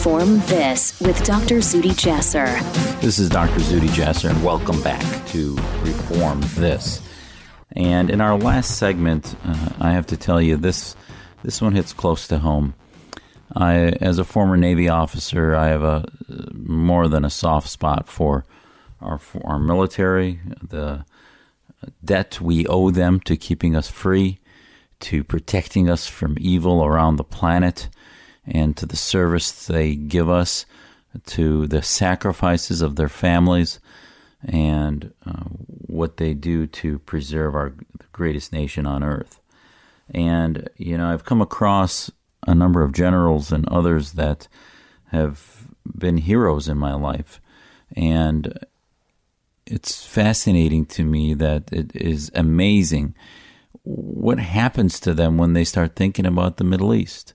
Reform This with Dr. Zuhdi Jasser. This is Dr. Zuhdi Jasser, and welcome back to Reform This. And in our last segment, uh, I have to tell you this this one hits close to home. I, as a former Navy officer, I have a more than a soft spot for our our military, the debt we owe them to keeping us free, to protecting us from evil around the planet, and to the service they give us, to the sacrifices of their families, and uh, what they do to preserve our greatest nation on earth. And you know, I've come across a number of generals and others that have been heroes in my life, and it's fascinating to me that it is amazing what happens to them when they start thinking about the Middle East.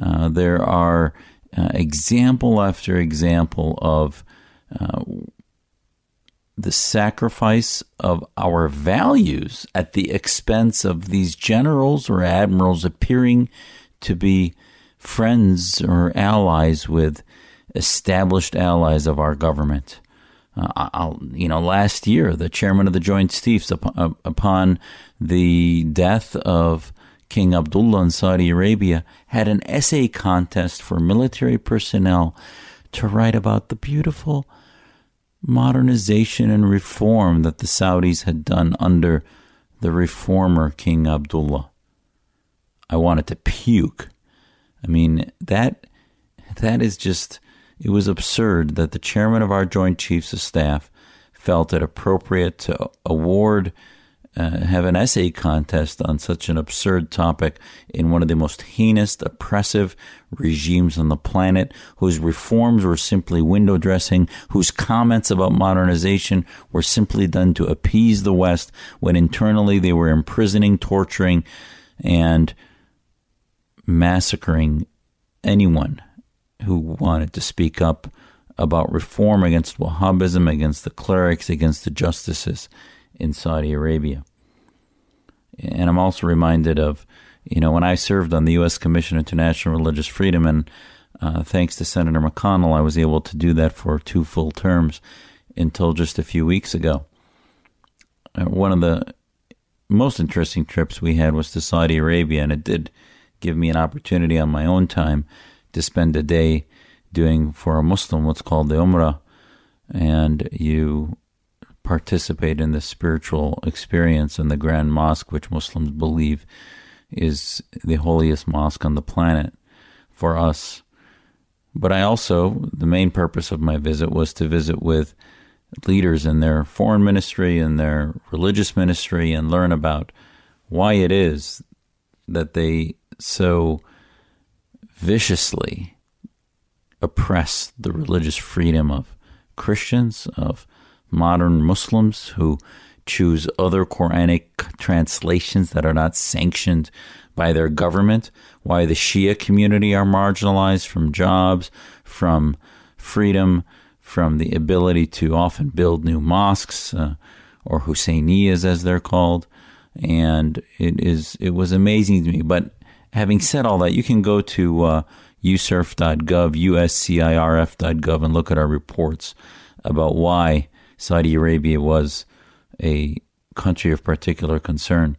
Uh, there are uh, example after example of uh, the sacrifice of our values at the expense of these generals or admirals appearing to be friends or allies with established allies of our government. Uh, you know, last year, the chairman of the Joint Chiefs, upon, uh, upon the death of King Abdullah in Saudi Arabia, had an essay contest for military personnel to write about the beautiful modernization and reform that the Saudis had done under the reformer King Abdullah. I wanted to puke. I mean, that that is just it was absurd that the chairman of our Joint Chiefs of Staff felt it appropriate to award, uh, have an essay contest on such an absurd topic in one of the most heinous, oppressive regimes on the planet, whose reforms were simply window dressing, whose comments about modernization were simply done to appease the West, when internally they were imprisoning, torturing, and massacring anyone who wanted to speak up about reform against Wahhabism, against the clerics, against the justices in Saudi Arabia. And I'm also reminded of, you know, when I served on the U.S. Commission on International Religious Freedom, and uh, thanks to Senator McConnell, I was able to do that for two full terms until just a few weeks ago. Uh, one of the most interesting trips we had was to Saudi Arabia, and it did give me an opportunity on my own time to spend a day doing for a Muslim what's called the Umrah, and you participate in the spiritual experience in the Grand Mosque, which Muslims believe is the holiest mosque on the planet for us. But I also, the main purpose of my visit was to visit with leaders in their foreign ministry and their religious ministry and learn about why it is that they so viciously oppress the religious freedom of Christians, of modern Muslims who choose other Quranic translations that are not sanctioned by their government, why the Shia community are marginalized from jobs, from freedom, from the ability to often build new mosques uh, or Husseinias as they're called. And it is it was amazing to me. But having said all that, you can go to uh, uscirf.gov, uscirf.gov, and look at our reports about why Saudi Arabia was a country of particular concern.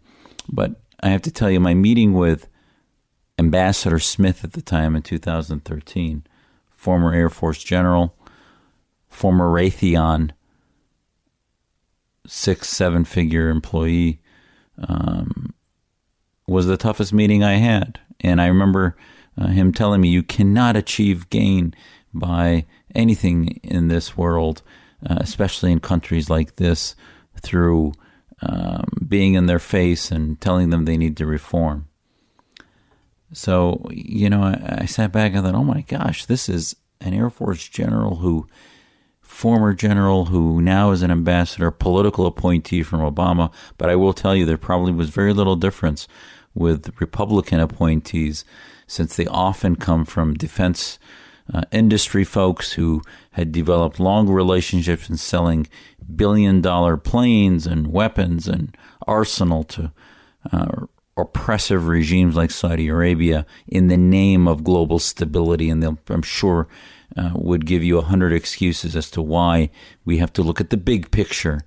But I have to tell you, my meeting with Ambassador Smith at the time in 2013, former Air Force general, former Raytheon six, seven figure employee, um, was the toughest meeting I had. And I remember uh, him telling me, you cannot achieve gain by anything in this world, uh, especially in countries like this, through um, being in their face and telling them they need to reform. So, you know, I, I sat back and thought, oh my gosh, this is an Air Force general who, former general who now is an ambassador, political appointee from Obama. But I will tell you, there probably was very little difference with Republican appointees since they often come from defense uh, industry folks who had developed long relationships in selling billion dollar planes and weapons and arsenal to uh, oppressive regimes like Saudi Arabia in the name of global stability. And I'm sure uh, would give you a hundred excuses as to why we have to look at the big picture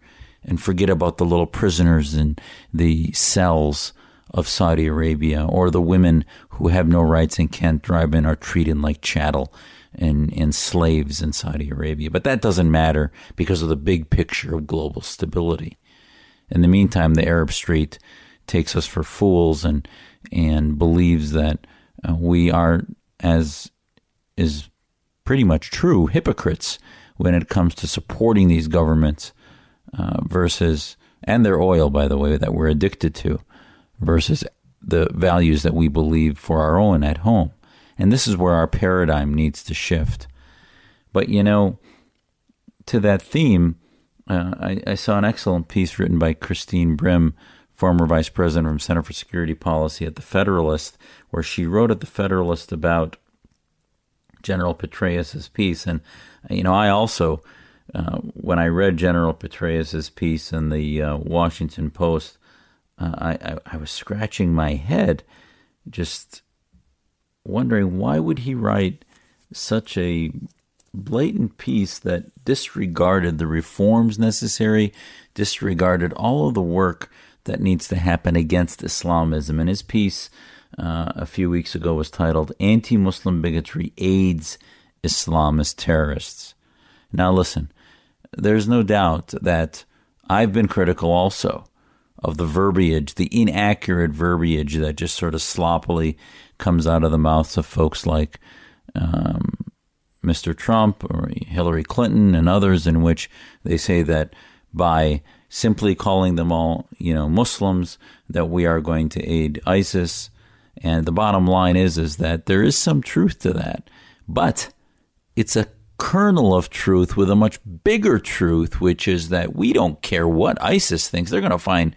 and forget about the little prisoners in the cells of Saudi Arabia or the women who have no rights and can't drive and are treated like chattel and, and slaves in Saudi Arabia. But that doesn't matter because of the big picture of global stability. In the meantime, the Arab Street takes us for fools and and believes that uh, we are, as is pretty much true, hypocrites when it comes to supporting these governments uh, versus and their oil, by the way, that we're addicted to, versus the values that we believe for our own at home. And this is where our paradigm needs to shift. But you know, to that theme, uh, I, I, saw an excellent piece written by Christine Brim, former vice president from Center for Security Policy at the Federalist, where she wrote at the Federalist about General Petraeus's piece. And you know, I also, uh, when I read General Petraeus's piece in the uh, Washington Post, uh, I, I, I was scratching my head, just wondering why would he write such a blatant piece that disregarded the reforms necessary, disregarded all of the work that needs to happen against Islamism. And his piece uh, a few weeks ago was titled Anti Muslim Bigotry Aids Islamist Terrorists. Now, listen, there's no doubt that I've been critical also of the verbiage, the inaccurate verbiage that just sort of sloppily comes out of the mouths of folks like um, Mr. Trump or Hillary Clinton and others, in which they say that by simply calling them all, you know, Muslims, that we are going to aid ISIS. And the bottom line is, is that there is some truth to that, but it's a kernel of truth with a much bigger truth, which is that we don't care what ISIS thinks. They're going to find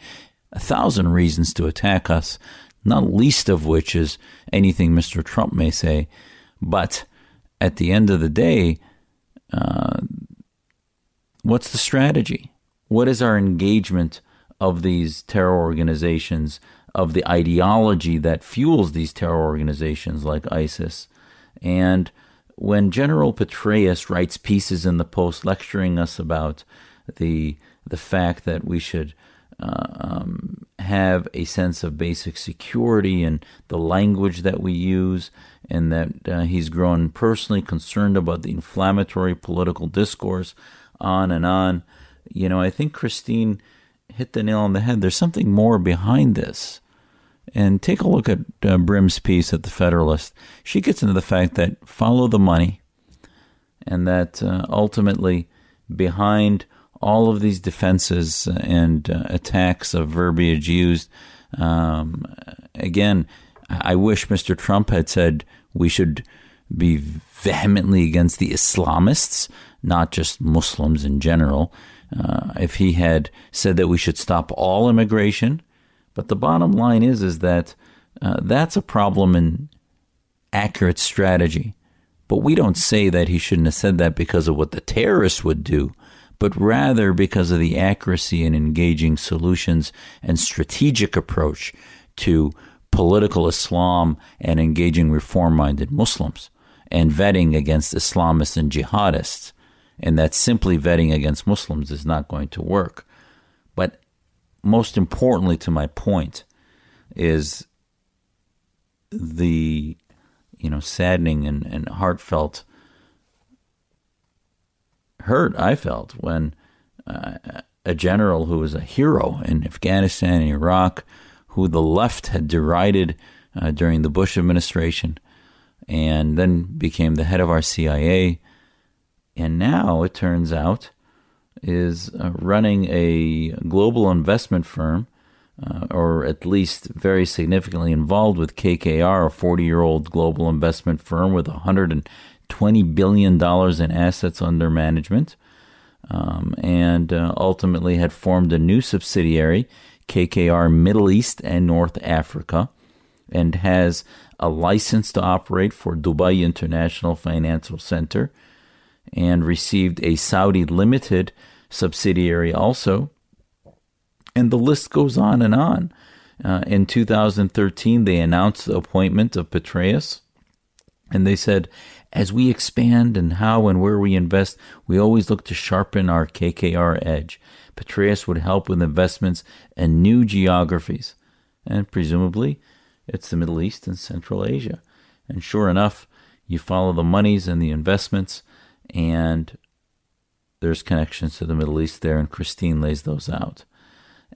a thousand reasons to attack us not least of which is anything Mr. Trump may say. But at the end of the day, uh, what's the strategy? What is our engagement of these terror organizations, of the ideology that fuels these terror organizations like ISIS? And when General Petraeus writes pieces in the Post lecturing us about the the fact that we should uh, um, have a sense of basic security and the language that we use, and that uh, he's grown personally concerned about the inflammatory political discourse, on and on. You know, I think Christine hit the nail on the head. There's something more behind this. And take a look at uh, Brim's piece at the Federalist. She gets into the fact that follow the money, and that uh, ultimately behind all of these defenses and uh, attacks of verbiage used. Um, again, I wish Mr. Trump had said we should be vehemently against the Islamists, not just Muslims in general. Uh, if he had said that we should stop all immigration, but the bottom line is is that uh, that's a problem in accurate strategy. But we don't say that he shouldn't have said that because of what the terrorists would do but rather because of the accuracy in engaging solutions and strategic approach to political Islam and engaging reform minded Muslims and vetting against Islamists and jihadists. And that simply vetting against Muslims is not going to work. But most importantly, to my point, is the you know saddening and, and heartfelt hurt I felt when uh, a general who was a hero in Afghanistan and Iraq, who the left had derided uh, during the Bush administration, and then became the head of our CIA. And now it turns out is uh, running a global investment firm, uh, or at least very significantly involved with KKR, a 40 year old global investment firm with $120 billion in assets under management. Um, and uh, ultimately had formed a new subsidiary, KKR Middle East and North Africa, and has a license to operate for Dubai International Financial Center and received a Saudi limited subsidiary also. And the list goes on and on. Uh, in 2013, they announced the appointment of Petraeus, and they said, as we expand and how and where we invest, we always look to sharpen our KKR edge. Petraeus would help with investments in new geographies, and presumably it's the Middle East and Central Asia. And sure enough, you follow the monies and the investments, and there's connections to the Middle East there, and Christine lays those out.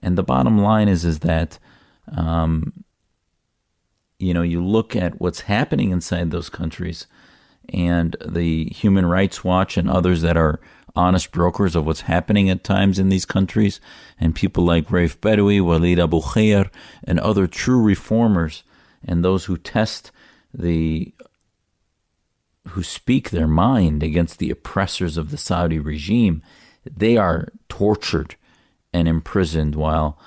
And the bottom line is is that um, you know you look at what's happening inside those countries, and the Human Rights Watch and others that are honest brokers of what's happening at times in these countries, and people like Raif Badawi, Walid Abu Khair, and other true reformers, and those who test the who speak their mind against the oppressors of the Saudi regime, they are tortured and imprisoned while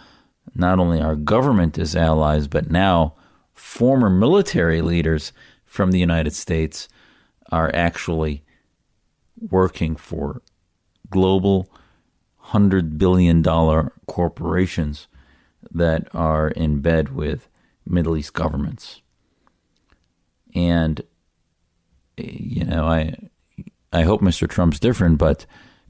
not only our government is allies, but now former military leaders from the United States are actually working for global $100 billion corporations that are in bed with Middle East governments. And you know, I I hope Mr. Trump's different, but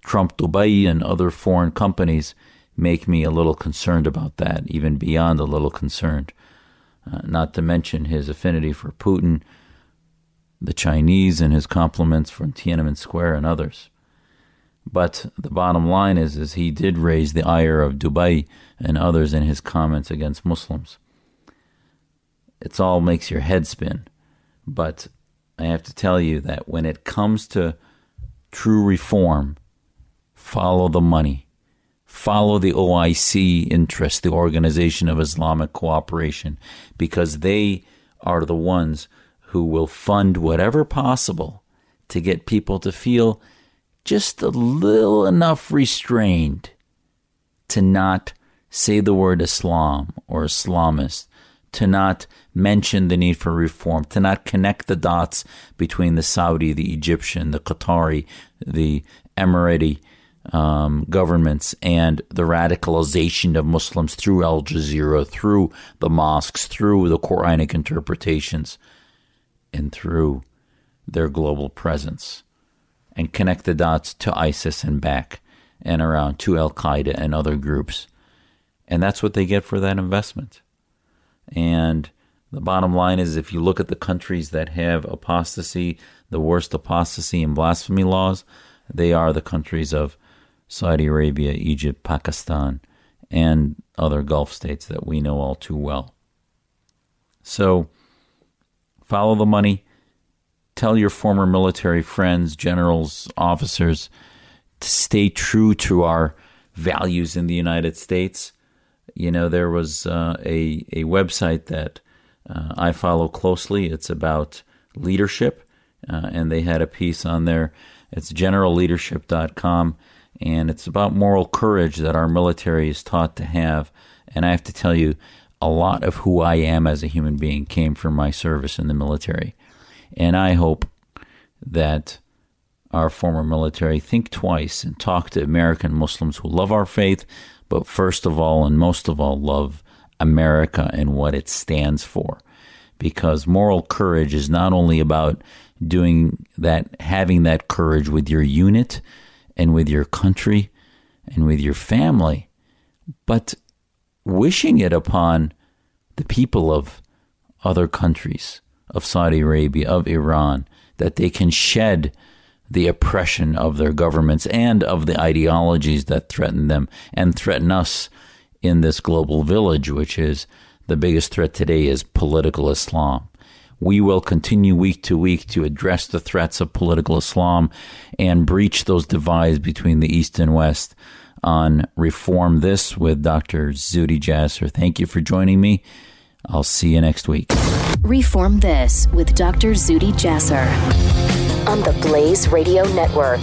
Trump Dubai and other foreign companies make me a little concerned about that, even beyond a little concerned. Uh, not to mention his affinity for Putin, the Chinese, and his compliments for Tiananmen Square and others. But the bottom line is, is he did raise the ire of Dubai and others in his comments against Muslims. It's all makes your head spin. But I have to tell you that when it comes to true reform, follow the money. Follow the OIC interest, the Organization of Islamic Cooperation, because they are the ones who will fund whatever possible to get people to feel just a little enough restrained to not say the word Islam or Islamist, to not mention the need for reform, to not connect the dots between the Saudi, the Egyptian, the Qatari, the Emirati um, governments and the radicalization of Muslims through Al Jazeera, through the mosques, through the Quranic interpretations, and through their global presence, and connect the dots to ISIS and back and around to Al Qaeda and other groups. And that's what they get for that investment. And the bottom line is if you look at the countries that have apostasy, the worst apostasy and blasphemy laws, they are the countries of Saudi Arabia, Egypt, Pakistan, and other Gulf states that we know all too well. So follow the money. Tell your former military friends, generals, officers to stay true to our values in the United States. You know, there was uh, a, a website that uh, I follow closely. It's about leadership, uh, and they had a piece on there. It's generalleadership.com, and it's about moral courage that our military is taught to have. And I have to tell you, a lot of who I am as a human being came from my service in the military. And I hope that our former military think twice and talk to American Muslims who love our faith, but first of all and most of all, love America and what it stands for. Because moral courage is not only about doing that, having that courage with your unit and with your country and with your family, but wishing it upon the people of other countries, of Saudi Arabia, of Iran, that they can shed the oppression of their governments and of the ideologies that threaten them and threaten us in this global village, which is the biggest threat today is political Islam. We will continue week to week to address the threats of political Islam and breach those divides between the East and West on Reform This with Dr. Zuhdi Jasser. Thank you for joining me. I'll see you next week. Reform This with Dr. Zuhdi Jasser on the Blaze Radio Network.